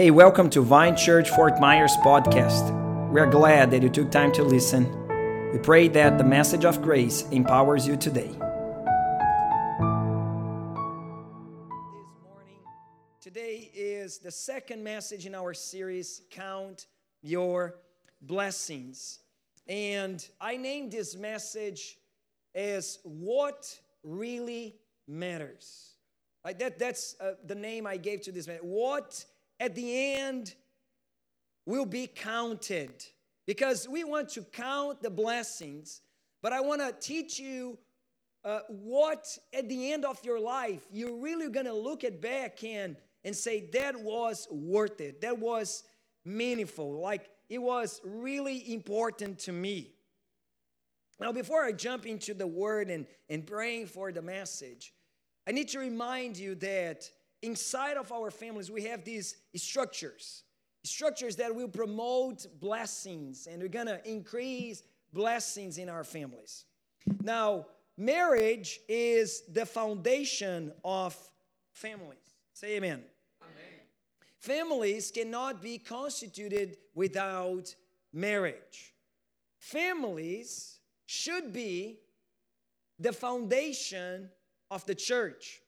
Hey, welcome to Vine Church Fort Myers podcast. We are glad that you took time to listen. We pray that the message of grace empowers you today. This morning, today is the second message in our series, Count Your Blessings. And I named this message as What Really Matters. Like that, that's uh, the name I gave to this message. What at the end will be counted. Because we want to count the blessings, but I want to teach you uh, what at the end of your life you're really going to look at back and, and say, that was worth it, that was meaningful, like it was really important to me. Now, before I jump into the word and, and praying for the message, I need to remind you that inside of our families, we have these structures, structures that will promote blessings and we're gonna increase blessings in our families. Now, marriage is the foundation of families. Say amen. amen. Families cannot be constituted without marriage. Families should be the foundation of the church.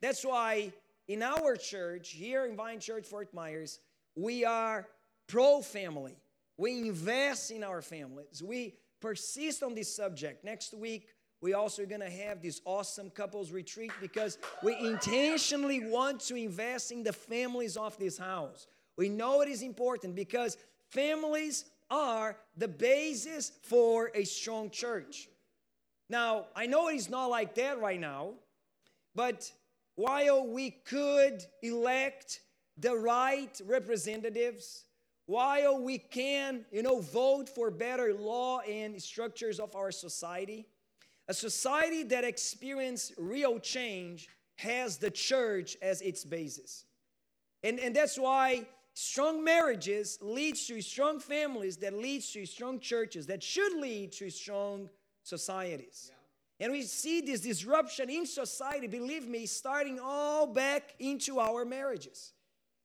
That's why in our church, here in Vine Church Fort Myers, we are pro family. We invest in our families. We persist on this subject. Next week, we also are going to have this awesome couples retreat because we intentionally want to invest in the families of this house. We know it is important because families are the basis for a strong church. Now, I know it is not like that right now, but while we could elect the right representatives, while we can, you know, vote for better law and structures of our society, a society that experiences real change has the church as its basis. And, and that's why strong marriages leads to strong families that leads to strong churches that should lead to strong societies. Yeah. And we see this disruption in society, believe me, starting all back into our marriages.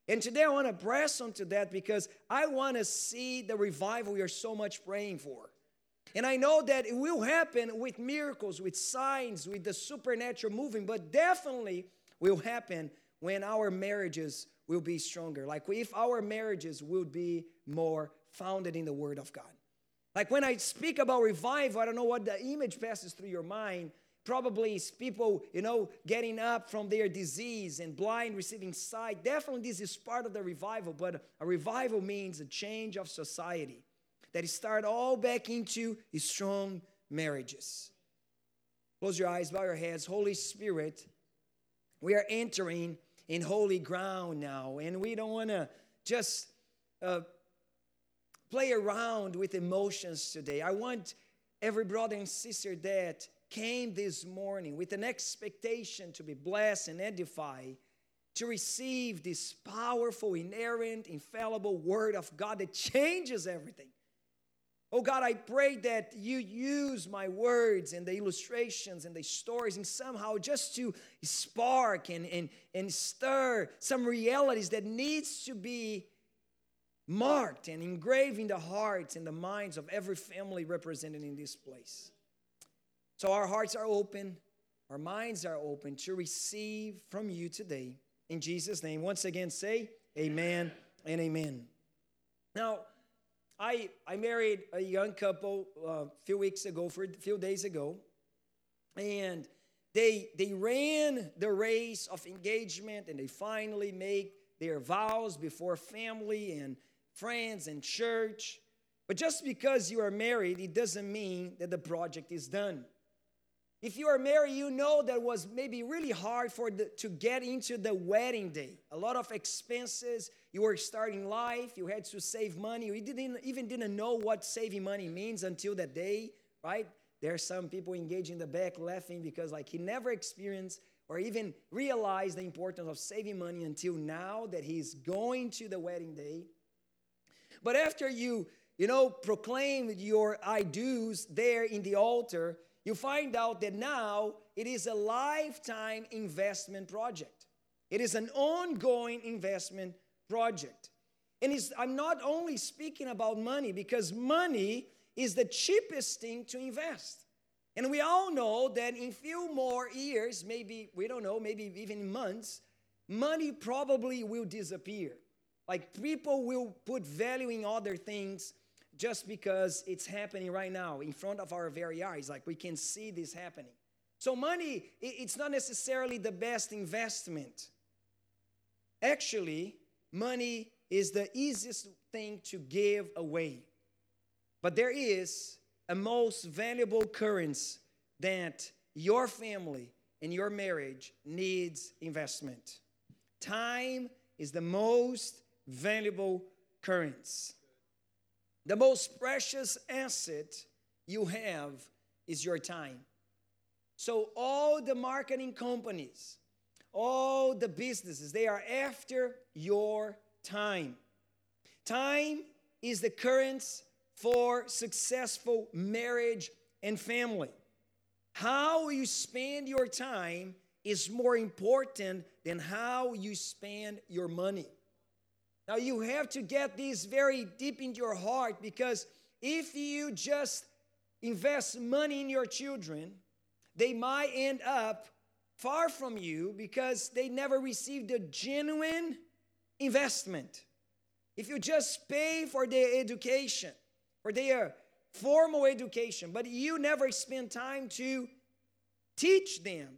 And today I want to press onto that because I want to see the revival we are so much praying for. And I know that it will happen with miracles, with signs, with the supernatural moving, but definitely will happen when our marriages will be stronger. Like if our marriages will be more founded in the Word of God. Like when I speak about revival, I don't know what the image passes through your mind. Probably it's people, you know, getting up from their disease and blind receiving sight. Definitely, this is part of the revival, but a revival means a change of society that start all back into strong marriages. Close your eyes, bow your heads. Holy Spirit, we are entering in holy ground now, and we don't want to just uh, play around with emotions today. I want every brother and sister that came this morning with an expectation to be blessed and edified to receive this powerful, inerrant, infallible word of God that changes everything. Oh God, I pray that you use my words and the illustrations and the stories and somehow just to spark and, and, and stir some realities that needs to be marked and engraved in the hearts and the minds of every family represented in this place. So our hearts are open, our minds are open to receive from you today. In Jesus' name, once again, say amen and amen. Now, I, I married a young couple uh, a few weeks ago, for a few days ago, and they, they ran the race of engagement and they finally make their vows before family and friends and church. But just because you are married, it doesn't mean that the project is done. If you are married, you know that was maybe really hard for the, to get into the wedding day. A lot of expenses. You were starting life. You had to save money. You didn't even didn't know what saving money means until that day, right? There are some people engaged in the back laughing because like he never experienced or even realized the importance of saving money until now that he's going to the wedding day. But after you, you know, proclaim your I do's there in the altar, you find out that now it is a lifetime investment project. It is an ongoing investment project. And I'm not only speaking about money because money is the cheapest thing to invest. And we all know that in few more years, maybe, we don't know, maybe even months, money probably will disappear. Like people will put value in other things just because it's happening right now in front of our very eyes. Like we can see this happening. So, money, it's not necessarily the best investment. Actually, money is the easiest thing to give away. But there is a most valuable currency that your family and your marriage needs investment. Time is the most valuable currents. The most precious asset you have is your time. So, all the marketing companies, all the businesses, they are after your time. Time is the currency for successful marriage and family. How you spend your time is more important than how you spend your money. Now, you have to get this very deep into your heart because if you just invest money in your children, they might end up far from you because they never received a genuine investment. If you just pay for their education, for their formal education, but you never spend time to teach them,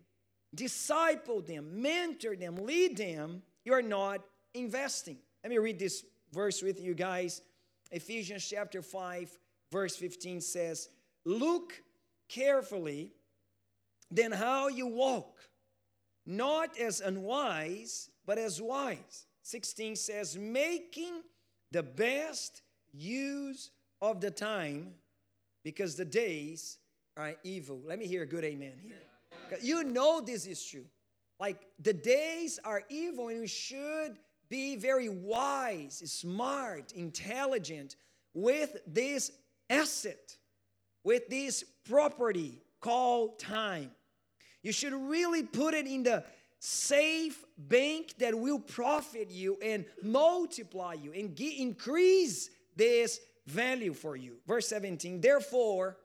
disciple them, mentor them, lead them, you're not investing. Let me read this verse with you guys. Ephesians chapter 5, verse 15 says, Look carefully then how you walk, not as unwise, but as wise. 16 says, Making the best use of the time because the days are evil. Let me hear a good amen here. You know this is true. Like the days are evil, and we should be very wise, smart, intelligent with this asset, with this property called time. You should really put it in the safe bank that will profit you and multiply you and increase this value for you. Verse 17, therefore,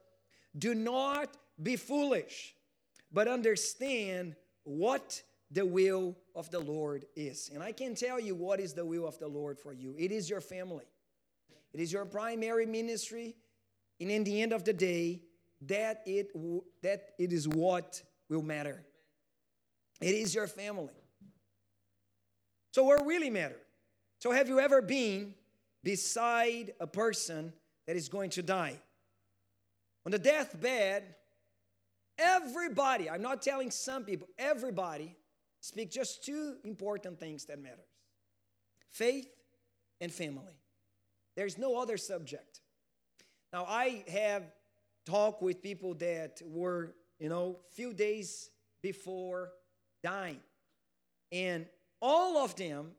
do not be foolish, but understand what the will of the Lord is. And I can tell you what is the will of the Lord for you it is your family, it is your primary ministry. And in the end of the day, that it, that it is what will matter. It is your family. So, what really matter? So, have you ever been beside a person that is going to die? On the deathbed, everybody, I'm not telling some people, everybody speak just two important things that matters. Faith and family. There's no other subject. Now i have talked with people that were you know few days before dying. And all of them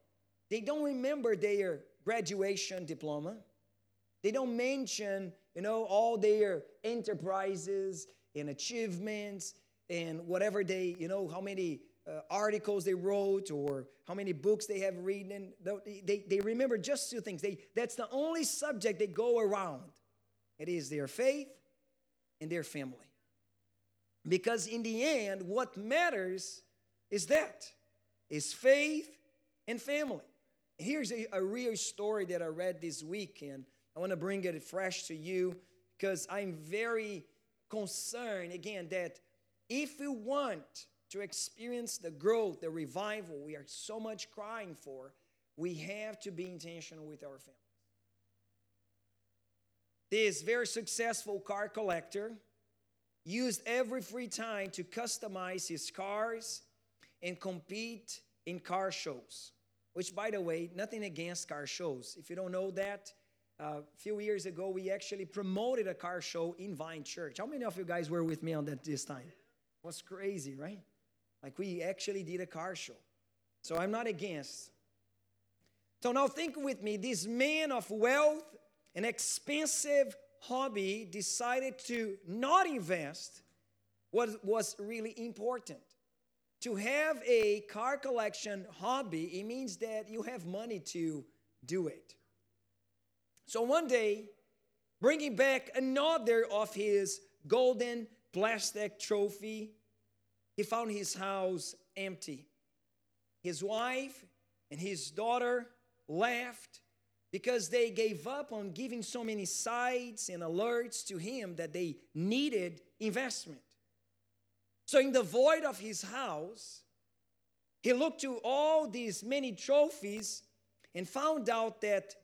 they don't remember their graduation diploma. They don't mention you know all their enterprises and achievements and whatever they you know how many uh, articles they wrote or how many books they have written. They, they remember just two things. They, that's the only subject they go around. It is their faith and their family. Because in the end, what matters is that is faith and family. Here's a, a real story that I read this week, and I want to bring it fresh to you because I'm very concerned again that if we want to experience the growth, the revival we are so much crying for, we have to be intentional with our family. This very successful car collector used every free time to customize his cars and compete in car shows. Which, by the way, nothing against car shows. If you don't know that, uh, a few years ago we actually promoted a car show in Vine Church. How many of you guys were with me on that this time? It was crazy, right? Like we actually did a car show. So I'm not against. So now think with me this man of wealth, an expensive hobby, decided to not invest what was really important. To have a car collection hobby, it means that you have money to do it. So one day, bringing back another of his golden plastic trophy, he found his house empty. His wife and his daughter left because they gave up on giving so many sights and alerts to him that they needed investment. So, in the void of his house, he looked to all these many trophies and found out that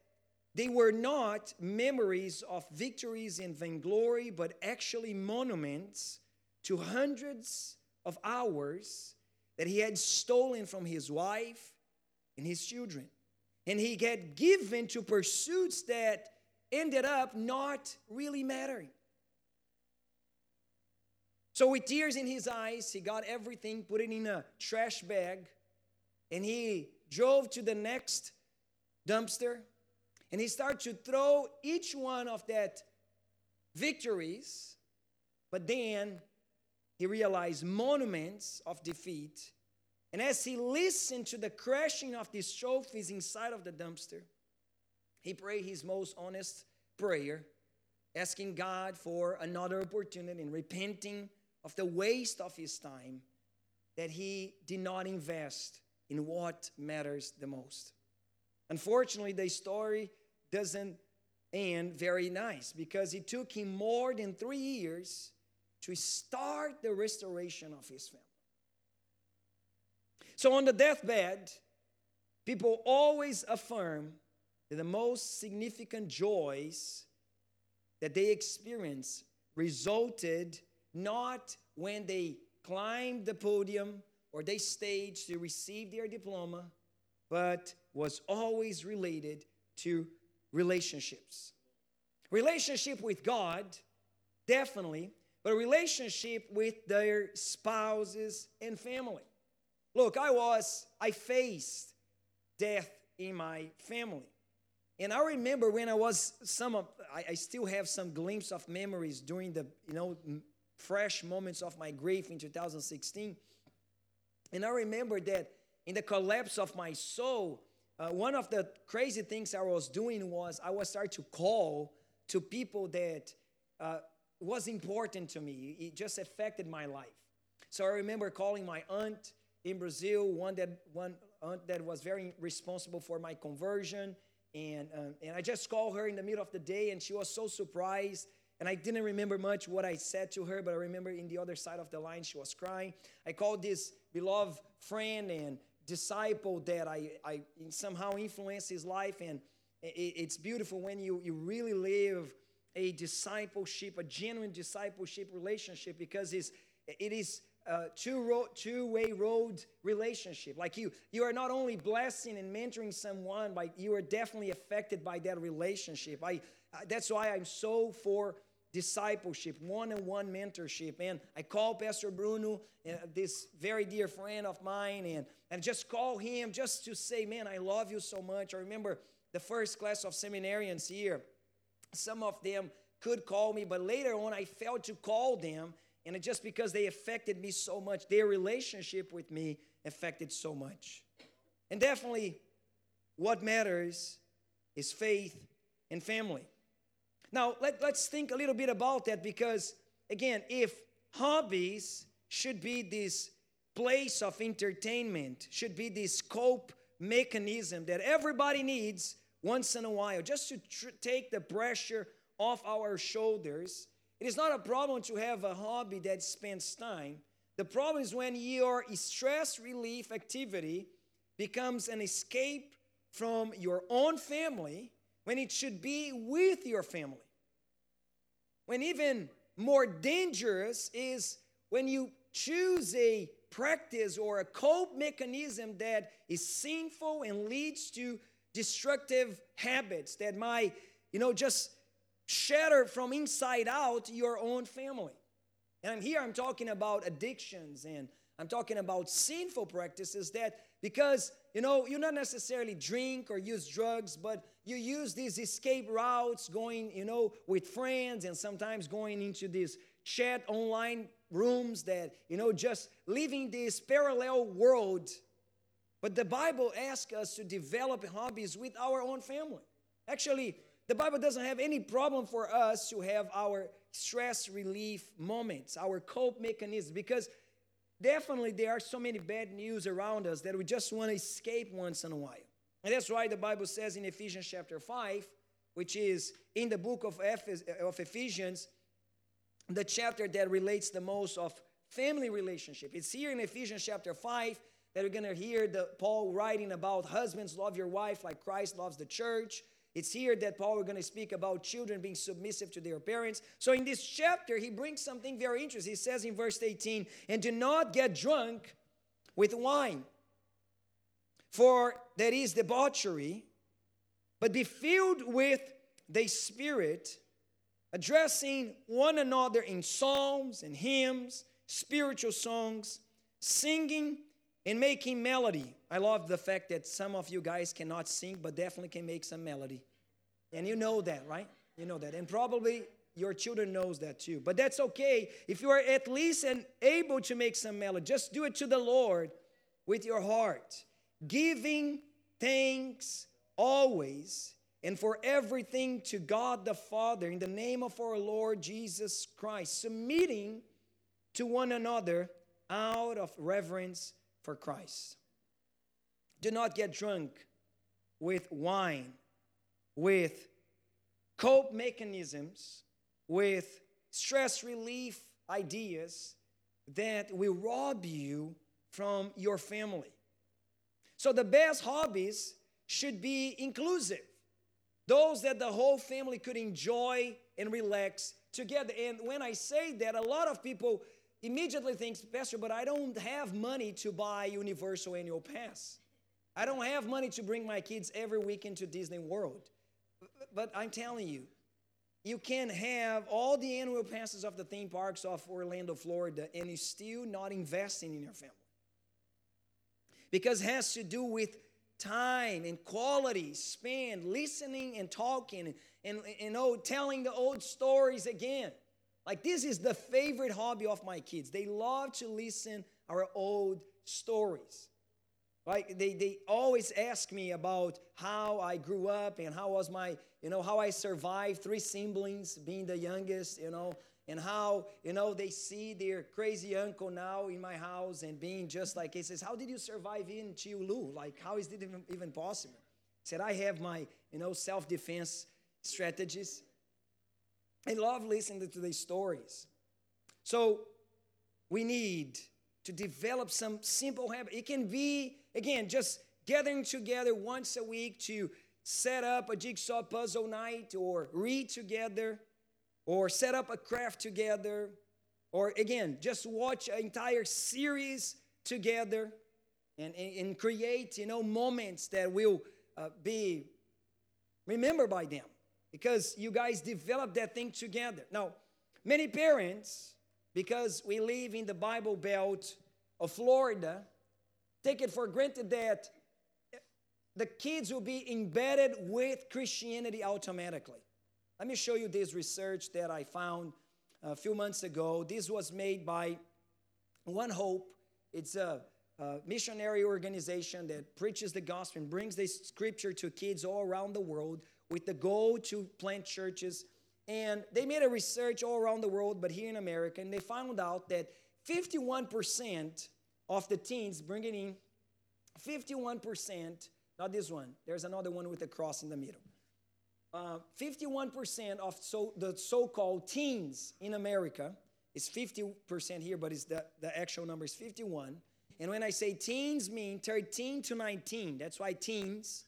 they were not memories of victories and vainglory, but actually monuments to hundreds of hours that he had stolen from his wife and his children. And he had given to pursuits that ended up not really mattering. So, with tears in his eyes, he got everything, put it in a trash bag, and he drove to the next dumpster and he started to throw each one of that victories, but then he realized monuments of defeat. And as he listened to the crashing of these trophies inside of the dumpster, he prayed his most honest prayer, asking God for another opportunity and repenting of the waste of his time that he did not invest in what matters the most. Unfortunately, the story doesn't end very nice because it took him more than three years to start the restoration of his family. So, on the deathbed, people always affirm that the most significant joys that they experience resulted not when they climbed the podium or they staged to receive their diploma, but was always related to relationships. Relationship with God, definitely, but a relationship with their spouses and family. Look, I was, I faced death in my family. And I remember when I was some of, I, I still have some glimpse of memories during the, you know, fresh moments of my grief in 2016. And I remember that in the collapse of my soul, uh, one of the crazy things I was doing was I was starting to call to people that uh, was important to me. It just affected my life. So I remember calling my aunt in Brazil, one that one aunt that was very responsible for my conversion, and um, and I just called her in the middle of the day, and she was so surprised and I didn't remember much what I said to her, but I remember in the other side of the line, she was crying. I called this beloved friend and disciple that I, I somehow influenced his life. And it's beautiful when you, you really live a discipleship, a genuine discipleship relationship, because it's, it is a two road, two-way road relationship. Like you, you are not only blessing and mentoring someone, but you are definitely affected by that relationship. I, that's why I'm so for discipleship, one on one mentorship. And I called Pastor Bruno, uh, this very dear friend of mine, and, and just call him just to say, Man, I love you so much. I remember the first class of seminarians here, some of them could call me, but later on I failed to call them. And just because they affected me so much, their relationship with me affected so much. And definitely, what matters is faith and family. Now, let, let's think a little bit about that because, again, if hobbies should be this place of entertainment, should be this cope mechanism that everybody needs once in a while, just to tr- take the pressure off our shoulders. It is not a problem to have a hobby that spends time. The problem is when your stress relief activity becomes an escape from your own family when it should be with your family. When even more dangerous is when you choose a practice or a cope mechanism that is sinful and leads to destructive habits that might, you know, just shatter from inside out your own family. And I'm here I'm talking about addictions and I'm talking about sinful practices that because you know you not necessarily drink or use drugs, but you use these escape routes, going you know with friends, and sometimes going into these chat online rooms that you know just living this parallel world. But the Bible asks us to develop hobbies with our own family. Actually, the Bible doesn't have any problem for us to have our stress relief moments, our cope mechanisms, because definitely there are so many bad news around us that we just want to escape once in a while. And that's why the Bible says in Ephesians chapter 5, which is in the book of, Ephesians, the chapter that relates the most of family relationship. It's here in Ephesians chapter 5 that we're going to hear the Paul writing about husbands love your wife like Christ loves the church. It's here that Paul we're going to speak about children being submissive to their parents. So in this chapter, he brings something very interesting. He says in verse 18, and do not get drunk with wine, for that is debauchery, but be filled with the Spirit, addressing one another in psalms and hymns, spiritual songs, singing and making melody. I love the fact that some of you guys cannot sing, but definitely can make some melody. And you know that, right? You know that. And probably your children knows that too. But that's okay. If you are at least and able to make some melody, just do it to the Lord with your heart. Giving thanks always and for everything to God the Father in the name of our Lord Jesus Christ, submitting to one another out of reverence for Christ. Do not get drunk with wine, with cope mechanisms, with stress relief ideas that will rob you from your family. So, the best hobbies should be inclusive, those that the whole family could enjoy and relax together. And when I say that, a lot of people immediately thinks, Pastor, but I don't have money to buy Universal Annual Pass. I don't have money to bring my kids every weekend to Disney World. But I'm telling you, you can have all the annual passes of the theme parks of Orlando, Florida, and you're still not investing in your family. Because it has to do with time and quality spent listening and talking and, and, and oh, telling the old stories again. Like this is the favorite hobby of my kids. They love to listen our old stories. Like they, they always ask me about how I grew up and how was my, you know, how I survived three siblings, being the youngest, you know, and how, you know, they see their crazy uncle now in my house and being just like he says, How did you survive in Chiulu? Like, how is it even, even possible? Said, I have my, you know, self-defense strategies. I love listening to these stories. So we need to develop some simple habit. It can be, again, just gathering together once a week to set up a jigsaw puzzle night or read together or set up a craft together or again just watch an entire series together and, and, and create you know moments that will uh, be remembered by them because you guys developed that thing together. Now, many parents, because we live in the Bible Belt of Florida, take it for granted that the kids will be embedded with Christianity automatically. Let me show you this research that I found a few months ago. This was made by One Hope. It's a, a missionary organization that preaches the gospel and brings this scripture to kids all around the world with the goal to plant churches. And they made a research all around the world, but here in America, and they found out that 51% of the teens bringing in 51%, not this one, there's another one with a cross in the middle. Uh, 51% of so, the so called teens in America is 50% here, but it's the, the actual number is 51. And when I say teens, mean 13 to 19. That's why teens.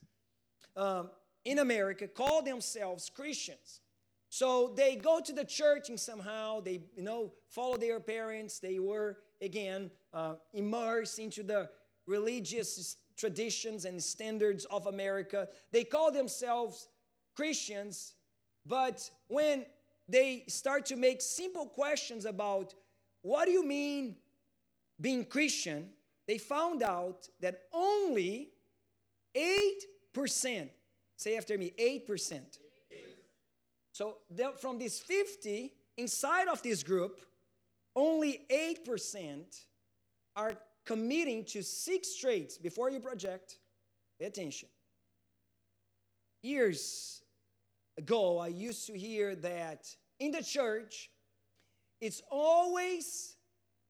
Um, in America call themselves Christians. So they go to the church and somehow they, you know, follow their parents. They were, again, uh, immersed into the religious traditions and standards of America. They call themselves Christians, but when they start to make simple questions about what do you mean being Christian, they found out that only 8% Say after me 8%. So from this 50, inside of this group, only 8% are committing to six traits before you project. Pay attention. Years ago, I used to hear that in the church, it's always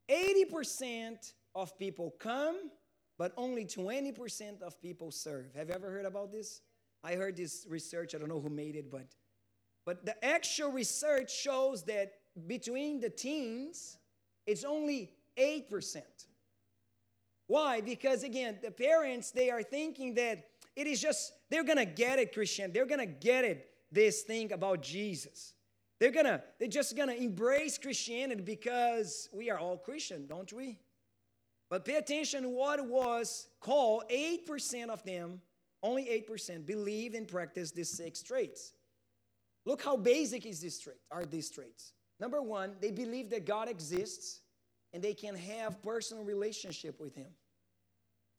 80% of people come, but only 20% of people serve. Have you ever heard about this? I heard this research, I don't know who made it, but but the actual research shows that between the teens, it's only 8%. Why? Because again, the parents, they are thinking that it is just, they're gonna get it, Christian. They're gonna get it, this thing about Jesus. They're gonna, they're just gonna embrace Christianity because we are all Christian, don't we? But pay attention what was called 8% of them, only 8% believe and practice these six traits. Look how basic is this trait, are these traits. Number one, they believe that God exists and they can have personal relationship with him.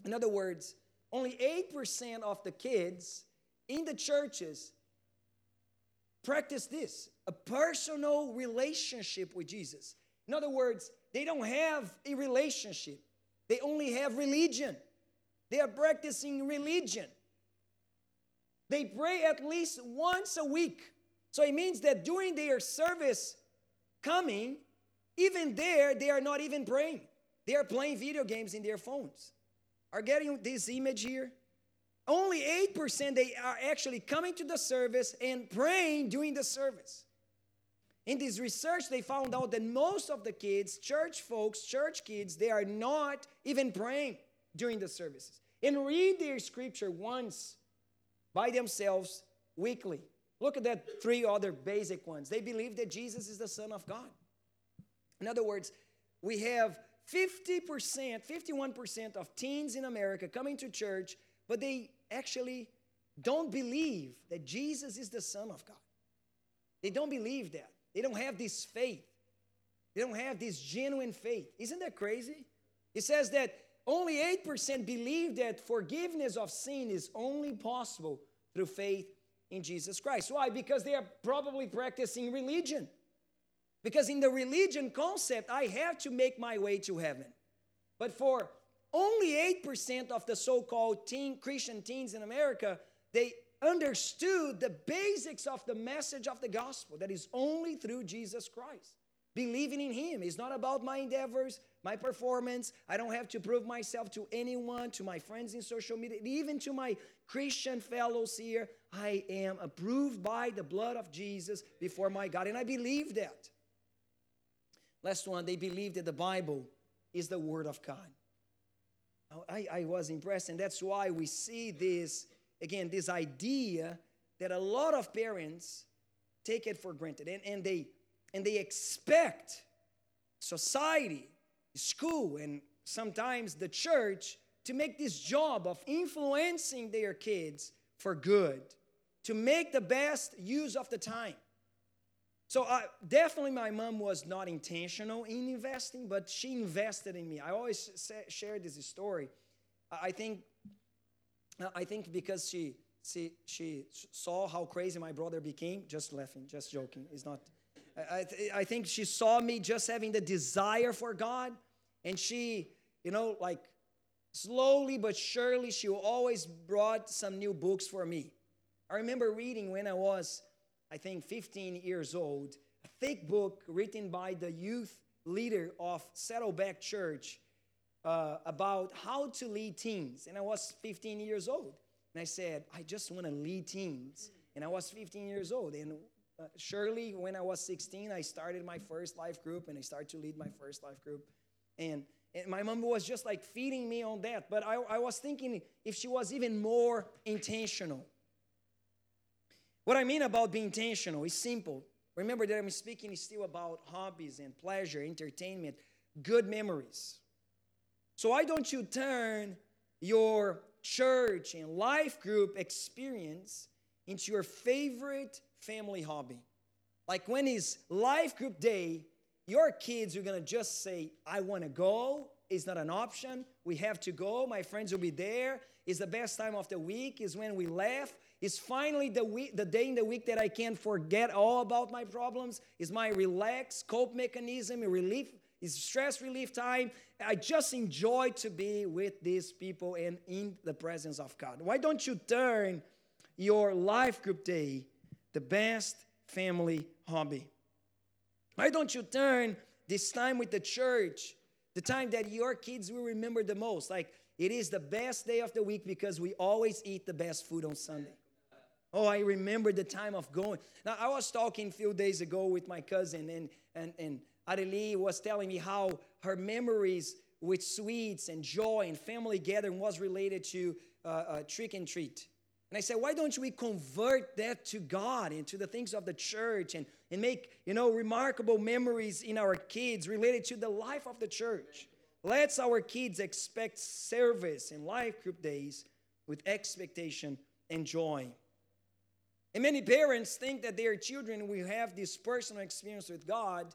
In other words, only 8% of the kids in the churches practice this a personal relationship with Jesus. In other words, they don't have a relationship, they only have religion. They are practicing religion. They pray at least once a week. So it means that during their service coming, even there, they are not even praying. They are playing video games in their phones. Are getting this image here? Only 8% they are actually coming to the service and praying during the service. In this research, they found out that most of the kids, church folks, church kids, they are not even praying during the services and read their scripture once by themselves weekly. Look at that three other basic ones. They believe that Jesus is the Son of God. In other words, we have 50%, 51% of teens in America coming to church, but they actually don't believe that Jesus is the Son of God. They don't believe that. They don't have this faith. They don't have this genuine faith. Isn't that crazy? It says that only 8% believe that forgiveness of sin is only possible through faith in Jesus Christ. Why? Because they are probably practicing religion. Because in the religion concept, I have to make my way to heaven. But for only 8% of the so called teen, Christian teens in America, they understood the basics of the message of the gospel that is only through Jesus Christ. Believing in Him is not about my endeavors, my performance. I don't have to prove myself to anyone, to my friends in social media, even to my Christian fellows here. I am approved by the blood of Jesus before my God, and I believe that. Last one, they believe that the Bible is the Word of God. I, I was impressed, and that's why we see this again, this idea that a lot of parents take it for granted and, and they and they expect society, school, and sometimes the church to make this job of influencing their kids for good, to make the best use of the time. So uh, definitely, my mom was not intentional in investing, but she invested in me. I always say, share this story. I think, I think because she, she, she saw how crazy my brother became. Just laughing, just joking. It's not. I, I think she saw me just having the desire for God, and she, you know, like slowly but surely, she always brought some new books for me. I remember reading when I was I think, 15 years old, a thick book written by the youth leader of Saddleback Church uh, about how to lead teens. And I was 15 years old. And I said, I just want to lead teens. And I was 15 years old. And uh, surely, when I was 16, I started my first life group and I started to lead my first life group. And, and my mom was just like feeding me on that. But I, I was thinking if she was even more intentional what I mean about being intentional is simple. Remember that I'm speaking still about hobbies and pleasure, entertainment, good memories. So why don't you turn your church and life group experience into your favorite family hobby? Like when is life group day, your kids are gonna just say, I wanna go. It's not an option. We have to go. My friends will be there. It's the best time of the week, is when we laugh. It's finally the week, the day in the week that I can forget all about my problems. Is my relax cope mechanism, relief, is stress relief time. I just enjoy to be with these people and in the presence of God. Why don't you turn your life group day the best family hobby. Why don't you turn this time with the church, the time that your kids will remember the most? Like, it is the best day of the week because we always eat the best food on Sunday. Oh, I remember the time of going. Now, I was talking a few days ago with my cousin, and, and, and Adelie was telling me how her memories with sweets and joy and family gathering was related to uh, uh, trick and treat. And I said, why don't we convert that to God and to the things of the church and, and make, you know, remarkable memories in our kids related to the life of the church? Let's our kids expect service and life group days with expectation and joy. And many parents think that their children will have this personal experience with God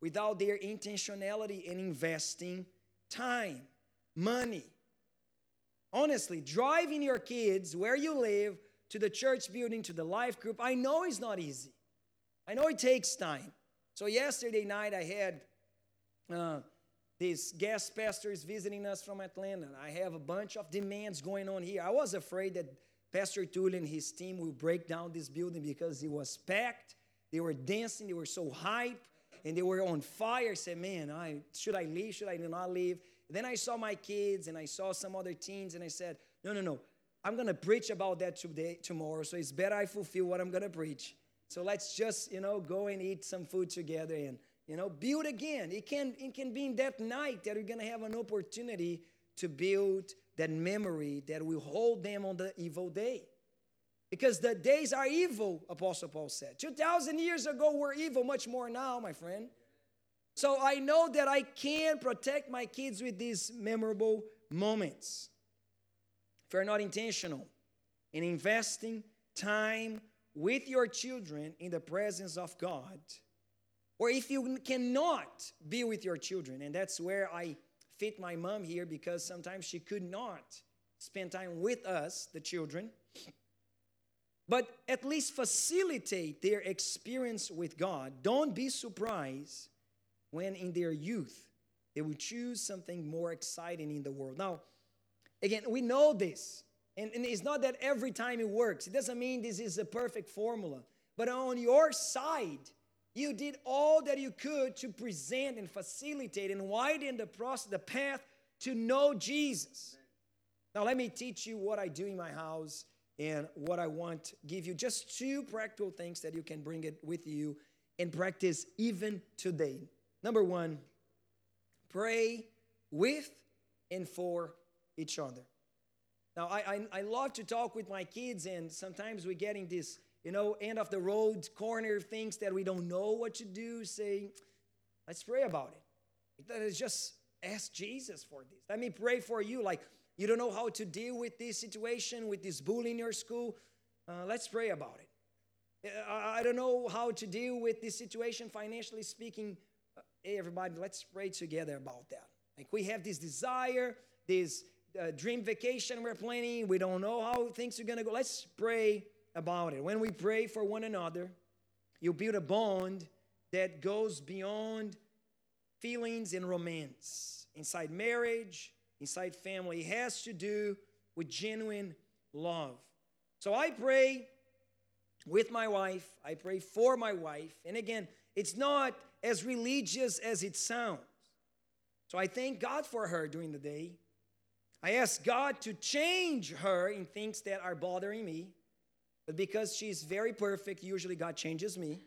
without their intentionality in investing time, money. Honestly, driving your kids where you live to the church building, to the life group, I know it's not easy. I know it takes time. So, yesterday night, I had uh, these guest pastors visiting us from Atlanta. I have a bunch of demands going on here. I was afraid that Pastor Tully and his team will break down this building because it was packed. They were dancing, they were so hype, and they were on fire. I said, Man, I, should I leave? Should I not leave? Then I saw my kids and I saw some other teens, and I said, No, no, no. I'm gonna preach about that today, tomorrow, so it's better I fulfill what I'm gonna preach. So let's just, you know, go and eat some food together and, you know, build again. It can, it can be in that night that we're gonna have an opportunity to build that memory that will hold them on the evil day. Because the days are evil, Apostle Paul said. 2,000 years ago, we're evil, much more now, my friend. So I know that I can protect my kids with these memorable moments. If you're not intentional in investing time with your children in the presence of God, or if you cannot be with your children, and that's where I fit my mom here because sometimes she could not spend time with us, the children, but at least facilitate their experience with God. Don't be surprised when in their youth they will choose something more exciting in the world. Now, again, we know this, and, and it's not that every time it works. It doesn't mean this is a perfect formula, but on your side, you did all that you could to present and facilitate and widen the process, the path to know Jesus. Now, let me teach you what I do in my house and what I want to give you. Just two practical things that you can bring it with you and practice even today. Number one, pray with and for each other. Now, I, I, I love to talk with my kids, and sometimes we get in this you know, end of the road corner things that we don't know what to do, say, let's pray about it. That is just ask Jesus for this. Let me pray for you. Like, you don't know how to deal with this situation, with this bully in your school. Uh, let's pray about it. Uh, I don't know how to deal with this situation, financially speaking. Everybody, let's pray together about that. Like, we have this desire, this uh, dream vacation we're planning. We don't know how things are going to go. Let's pray about it. When we pray for one another, you build a bond that goes beyond feelings and romance. Inside marriage, inside family, it has to do with genuine love. So I pray with my wife, I pray for my wife. And again, it's not as religious as it sounds. So I thank God for her during the day. I ask God to change her in things that are bothering me. But because she's very perfect, usually God changes me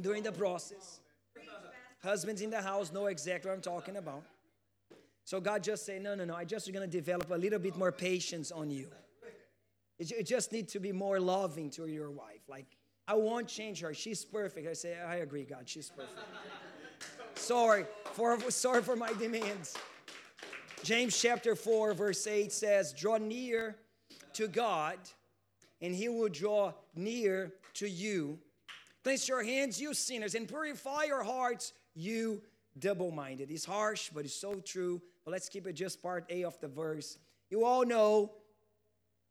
during the process. Husbands in the house know exactly what I'm talking about. So God just say, no, no, no, I just going to develop a little bit more patience on you. You just need to be more loving to your wife. Like, I won't change her. She's perfect. I say, I agree, God, she's perfect. sorry for sorry for my demands. James chapter 4, verse 8 says, Draw near to God and he will draw near to you. Cleanse your hands, you sinners, and purify your hearts, you double minded. It's harsh, but it's so true. But let's keep it just part A of the verse. You all know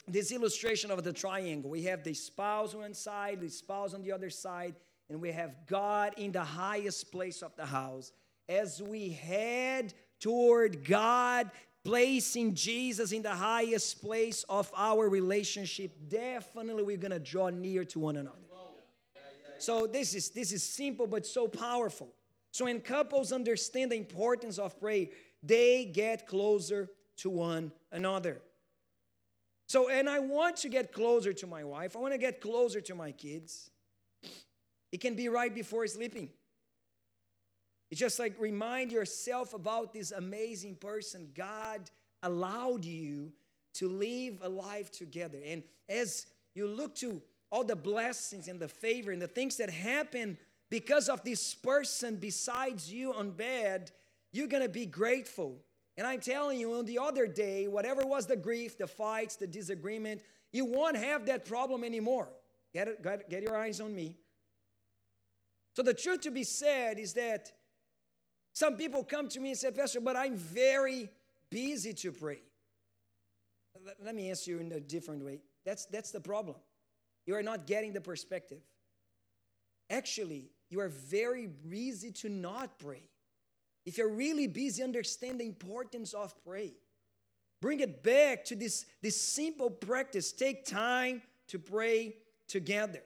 this illustration of the triangle. We have the spouse on one side, the spouse on the other side, and we have God in the highest place of the house. As we head toward God, placing Jesus in the highest place of our relationship, definitely we're gonna draw near to one another. So this is this is simple but so powerful. So when couples understand the importance of prayer, they get closer to one another. So, and I want to get closer to my wife. I want to get closer to my kids. It can be right before sleeping. It's just like remind yourself about this amazing person. God allowed you to live a life together. And as you look to all the blessings and the favor and the things that happen because of this person besides you on bed, you're gonna be grateful. And I'm telling you, on the other day, whatever was the grief, the fights, the disagreement, you won't have that problem anymore. Get, it, get, get your eyes on me. So, the truth to be said is that some people come to me and say, Pastor, but I'm very busy to pray. Let me answer you in a different way. That's, that's the problem. You are not getting the perspective. Actually, you are very busy to not pray. If you're really busy, understand the importance of pray. Bring it back to this, this simple practice. Take time to pray together.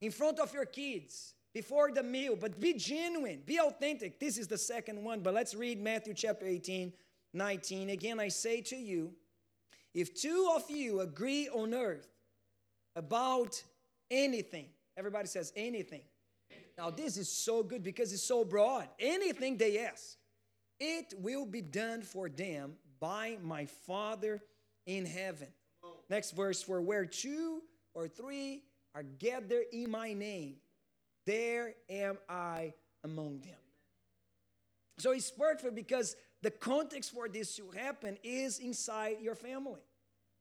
In front of your kids, before the meal, but be genuine, be authentic. This is the second one, but let's read Matthew chapter 18, 19. Again, I say to you, if two of you agree on earth about anything, everybody says anything. Now, this is so good because it's so broad. Anything they ask, it will be done for them by my Father in heaven. Next verse, for where two or three are gathered in my name, there am I among them. So it's perfect because the context for this to happen is inside your family.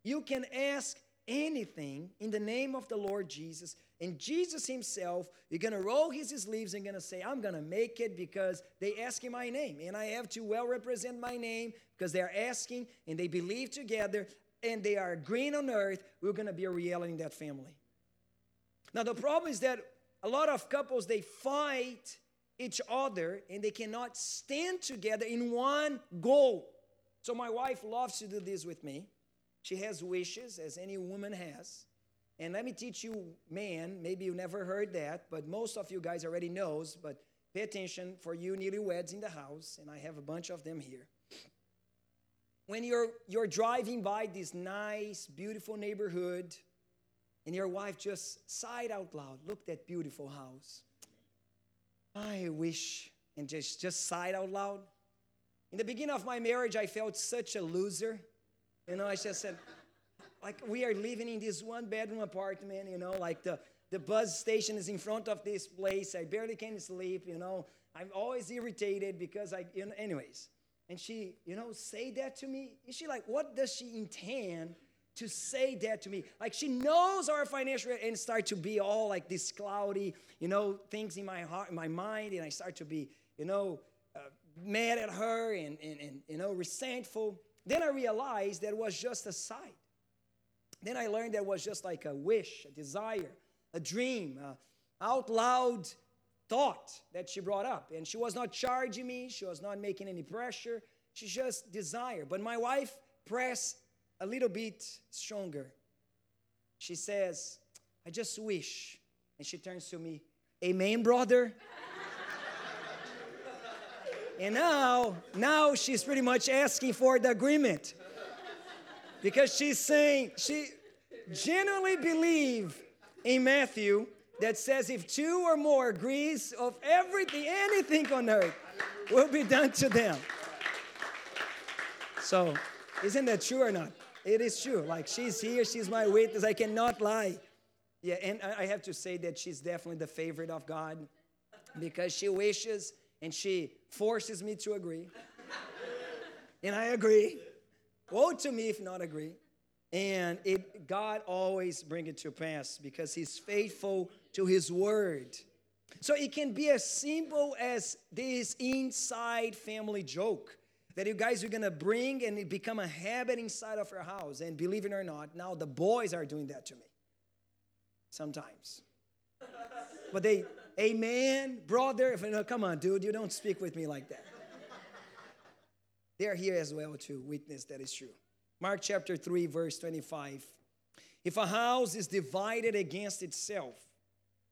You can ask anything in the name of the Lord Jesus, and Jesus Himself, you're gonna roll his sleeves and gonna say, I'm gonna make it because they ask in my name. And I have to well represent my name because they're asking and they believe together and they are agreeing on earth, we're gonna be a reality in that family. Now, the problem is that a lot of couples they fight each other and they cannot stand together in one goal. So my wife loves to do this with me. She has wishes as any woman has. And let me teach you, man, maybe you never heard that, but most of you guys already knows, but pay attention for you newlyweds in the house, and I have a bunch of them here. When you're you're driving by this nice, beautiful neighborhood, and your wife just sighed out loud, look that beautiful house. I wish, and just, just sighed out loud. In the beginning of my marriage, I felt such a loser. You know, I just said, like, we are living in this one bedroom apartment, you know, like the, the bus station is in front of this place. I barely can sleep, you know. I'm always irritated because I, you know, anyways. And she, you know, say that to me. Is she like, what does she intend to say that to me. Like she knows our financial and start to be all like this cloudy, you know, things in my heart, in my mind, and I start to be, you know, uh, mad at her and, and, and, you know, resentful. Then I realized that was just a sight. Then I learned that was just like a wish, a desire, a dream, a out loud thought that she brought up. And she was not charging me, she was not making any pressure, she just desired. But my wife pressed a little bit stronger. She says, I just wish. And she turns to me, Amen, brother. and now, now she's pretty much asking for the agreement. Because she's saying, she genuinely believe in Matthew that says if two or more agrees of everything, anything on earth will be done to them. So, isn't that true or not? It is true. Like she's here, she's my witness. I cannot lie. Yeah, and I have to say that she's definitely the favorite of God because she wishes and she forces me to agree. and I agree. Woe to me if not agree. And it, God always bring it to pass because He's faithful to His word. So it can be as simple as this inside family joke that you guys are gonna bring and it become a habit inside of your house. And believe it or not, now the boys are doing that to me. Sometimes. but they, amen, brother. If, no, come on, dude, you don't speak with me like that. They are here as well to witness that is true. Mark chapter 3, verse 25. If a house is divided against itself,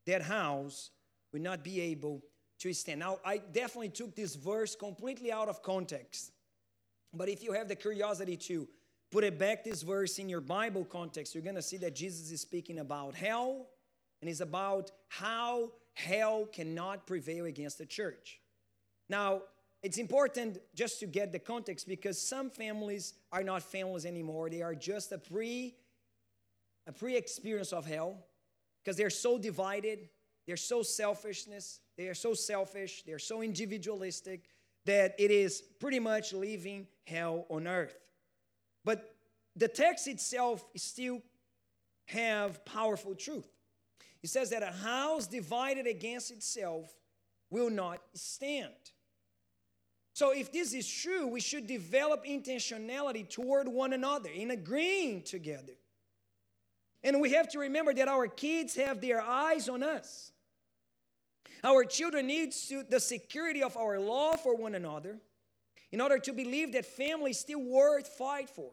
that house will not be able to stand. Now, I definitely took this verse completely out of context. But if you have the curiosity to put it back this verse in your Bible context, you're going to see that Jesus is speaking about hell and it's about how hell cannot prevail against the church. Now, it's important just to get the context because some families are not families anymore. They are just a pre a pre-experience of hell because they're so divided, they're so selfishness, they are so selfish, they're so individualistic that it is pretty much living hell on earth. But the text itself still have powerful truth. It says that a house divided against itself will not stand. So, if this is true, we should develop intentionality toward one another in agreeing together. And we have to remember that our kids have their eyes on us. Our children need to, the security of our love for one another in order to believe that family is still worth fight for.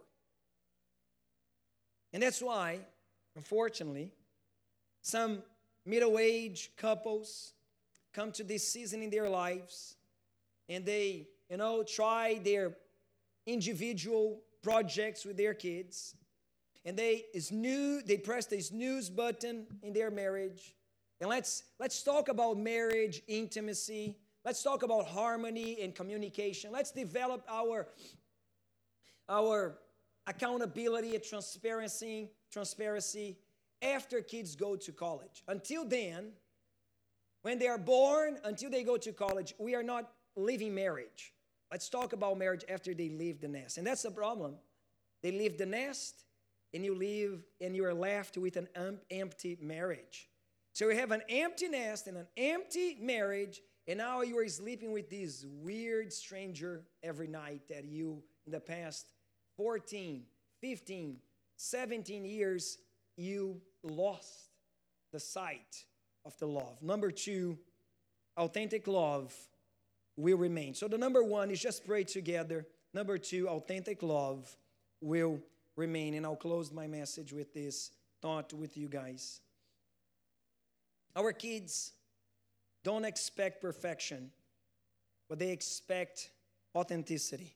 And that's why, unfortunately, some middle-aged couples come to this season in their lives and they, you know, try their individual projects with their kids. And they snooze, they press the snooze button in their marriage. And let's let's talk about marriage, intimacy. Let's talk about harmony and communication. Let's develop our our accountability and transparency, transparency after kids go to college. Until then, when they are born, until they go to college, we are not living marriage. Let's talk about marriage after they leave the nest. And that's the problem. They leave the nest, and you leave, and you are left with an empty marriage. So you have an empty nest and an empty marriage, and now you are sleeping with this weird stranger every night that you, in the past 14, 15, 17 years, you lost the sight of the love. Number two, authentic love will remain. So the number one is just pray together. Number two, authentic love will remain. And I'll close my message with this thought with you guys. Our kids don't expect perfection, but they expect authenticity.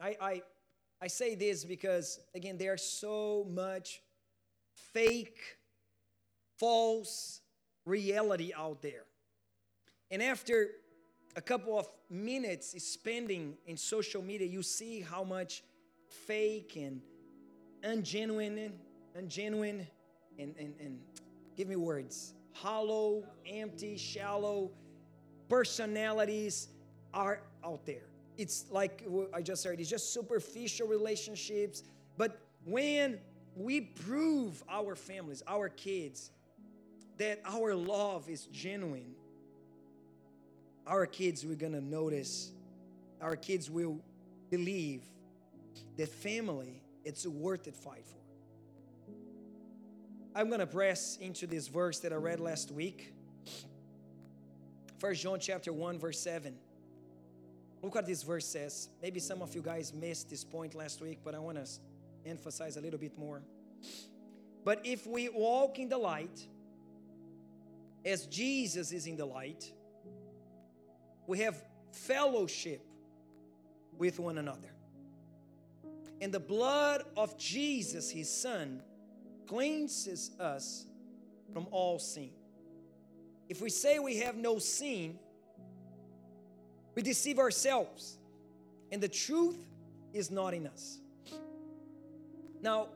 I, I, I say this because, again, there's so much fake, false reality out there. And after a couple of minutes is spending in social media, you see how much fake and ungenuine, ungenuine, and, and, and give me words, hollow, empty, shallow personalities are out there. It's like I just said, it's just superficial relationships. But when we prove our families, our kids, that our love is genuine, our kids we're gonna notice, our kids will believe that family it's worth it fight for. I'm gonna press into this verse that I read last week. First John chapter 1, verse 7. Look what this verse says. Maybe some of you guys missed this point last week, but I want to emphasize a little bit more. But if we walk in the light, as Jesus is in the light, we have fellowship with one another. And the blood of Jesus, his son, cleanses us from all sin. If we say we have no sin, we deceive ourselves, and the truth is not in us. Now,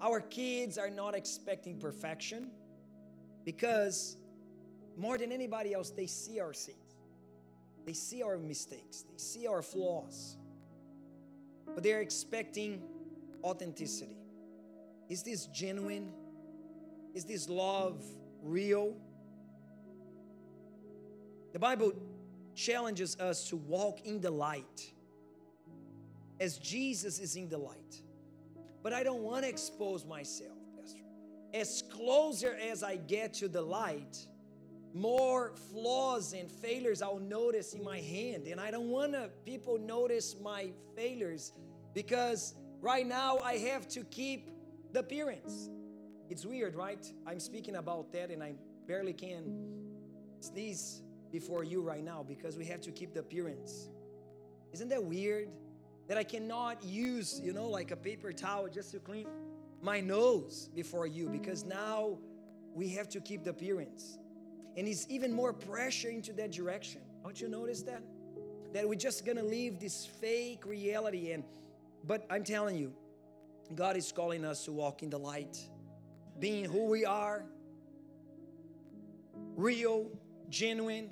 our kids are not expecting perfection because more than anybody else, they see our sins. They see our mistakes. They see our flaws. But they're expecting authenticity. Is this genuine? Is this love real? The Bible challenges us to walk in the light as Jesus is in the light. But I don't want to expose myself, Pastor. As closer as I get to the light, more flaws and failures I'll notice in my hand. And I don't want people notice my failures because right now I have to keep the appearance. It's weird, right? I'm speaking about that and I barely can sneeze before you right now because we have to keep the appearance. Isn't that weird? That I cannot use, you know, like a paper towel just to clean my nose before you because now we have to keep the appearance. And it's even more pressure into that direction. Don't you notice that? That we're just gonna leave this fake reality and but I'm telling you, God is calling us to walk in the light, being who we are, real, genuine.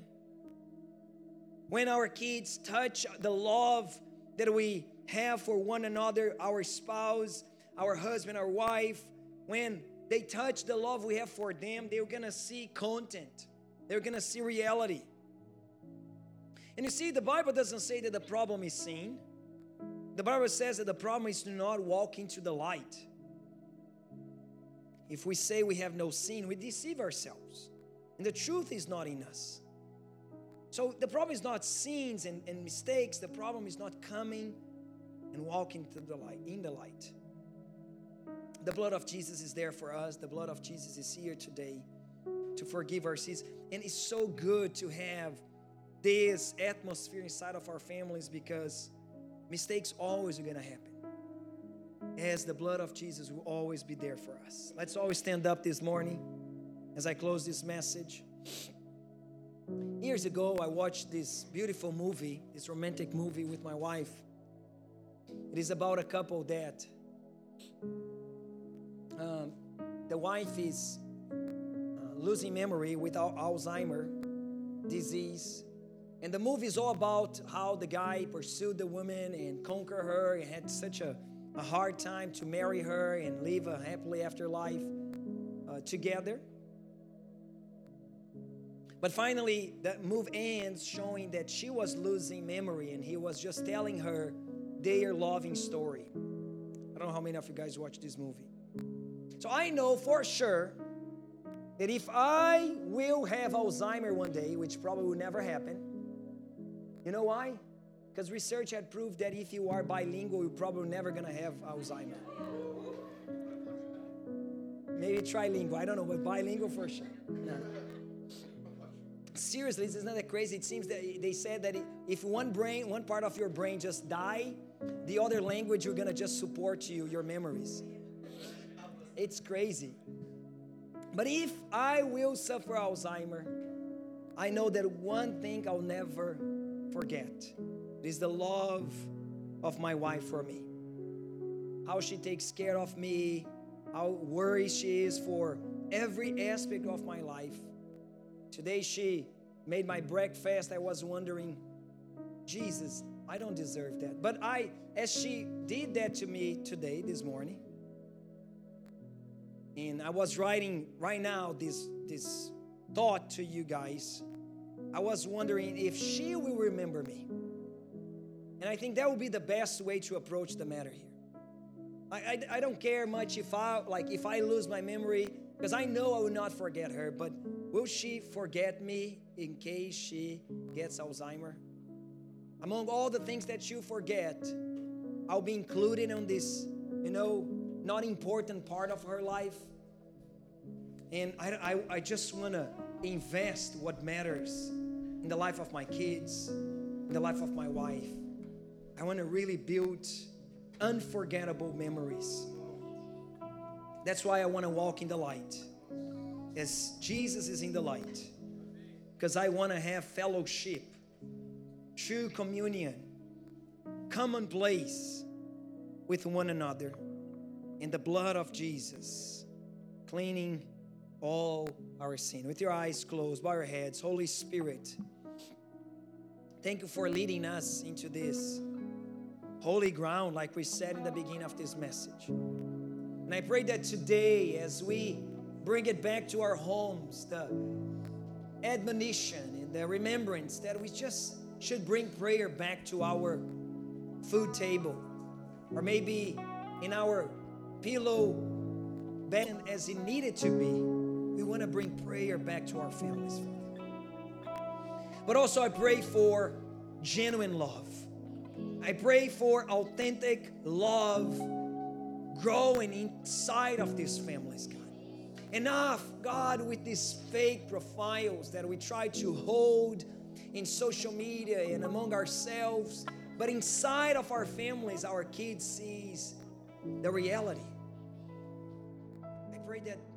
When our kids touch the love that we have for one another, our spouse, our husband, our wife, when they touch the love we have for them, they're gonna see content. They're going to see reality. And you see, the Bible doesn't say that the problem is sin. The Bible says that the problem is to not walk into the light. If we say we have no sin, we deceive ourselves. And the truth is not in us. So the problem is not sins and, and mistakes. The problem is not coming and walking to the light, in the light. The blood of Jesus is there for us. The blood of Jesus is here today to forgive our sins. And it's so good to have this atmosphere inside of our families because mistakes always are going to happen. As the blood of Jesus will always be there for us. Let's always stand up this morning as I close this message. Years ago, I watched this beautiful movie, this romantic movie with my wife. It is about a couple that um, the wife is losing memory with Alzheimer disease. And the movie is all about how the guy pursued the woman and conquered her and had such a, a hard time to marry her and live a happily after life uh, together. But finally, that move ends showing that she was losing memory and he was just telling her their loving story. I don't know how many of you guys watch this movie. So I know for sure that if I will have Alzheimer one day, which probably will never happen, you know why? Because research had proved that if you are bilingual, you're probably never gonna have Alzheimer. Maybe trilingual, I don't know, but bilingual for sure. No. Seriously, this isn't that crazy? It seems that they said that if one brain, one part of your brain just die, the other language you're gonna just support you, your memories. It's crazy. But if I will suffer Alzheimer, I know that one thing I'll never forget is the love of my wife for me. How she takes care of me, how worried she is for every aspect of my life. Today she made my breakfast. I was wondering, Jesus, I don't deserve that. But I, as she did that to me today, this morning, and I was writing right now this, this thought to you guys. I was wondering if she will remember me. And I think that would be the best way to approach the matter here. I, I, I don't care much if I like if I lose my memory, because I know I will not forget her, but will she forget me in case she gets Alzheimer? Among all the things that you forget, I'll be included on this, you know, not important part of her life. And I, I, I just want to invest what matters in the life of my kids, the life of my wife. I want to really build unforgettable memories. That's why I want to walk in the light as Jesus is in the light. Because I want to have fellowship, true communion, common place with one another in the blood of Jesus, cleaning all our sin. With your eyes closed, bow your heads. Holy Spirit, thank you for leading us into this holy ground, like we said in the beginning of this message. And I pray that today, as we bring it back to our homes, the admonition and the remembrance that we just should bring prayer back to our food table or maybe in our pillow bent as it needed to be. We want to bring prayer back to our families, But also, I pray for genuine love. I pray for authentic love growing inside of these families, God. Enough, God, with these fake profiles that we try to hold in social media and among ourselves, but inside of our families, our kids sees the reality. Pray that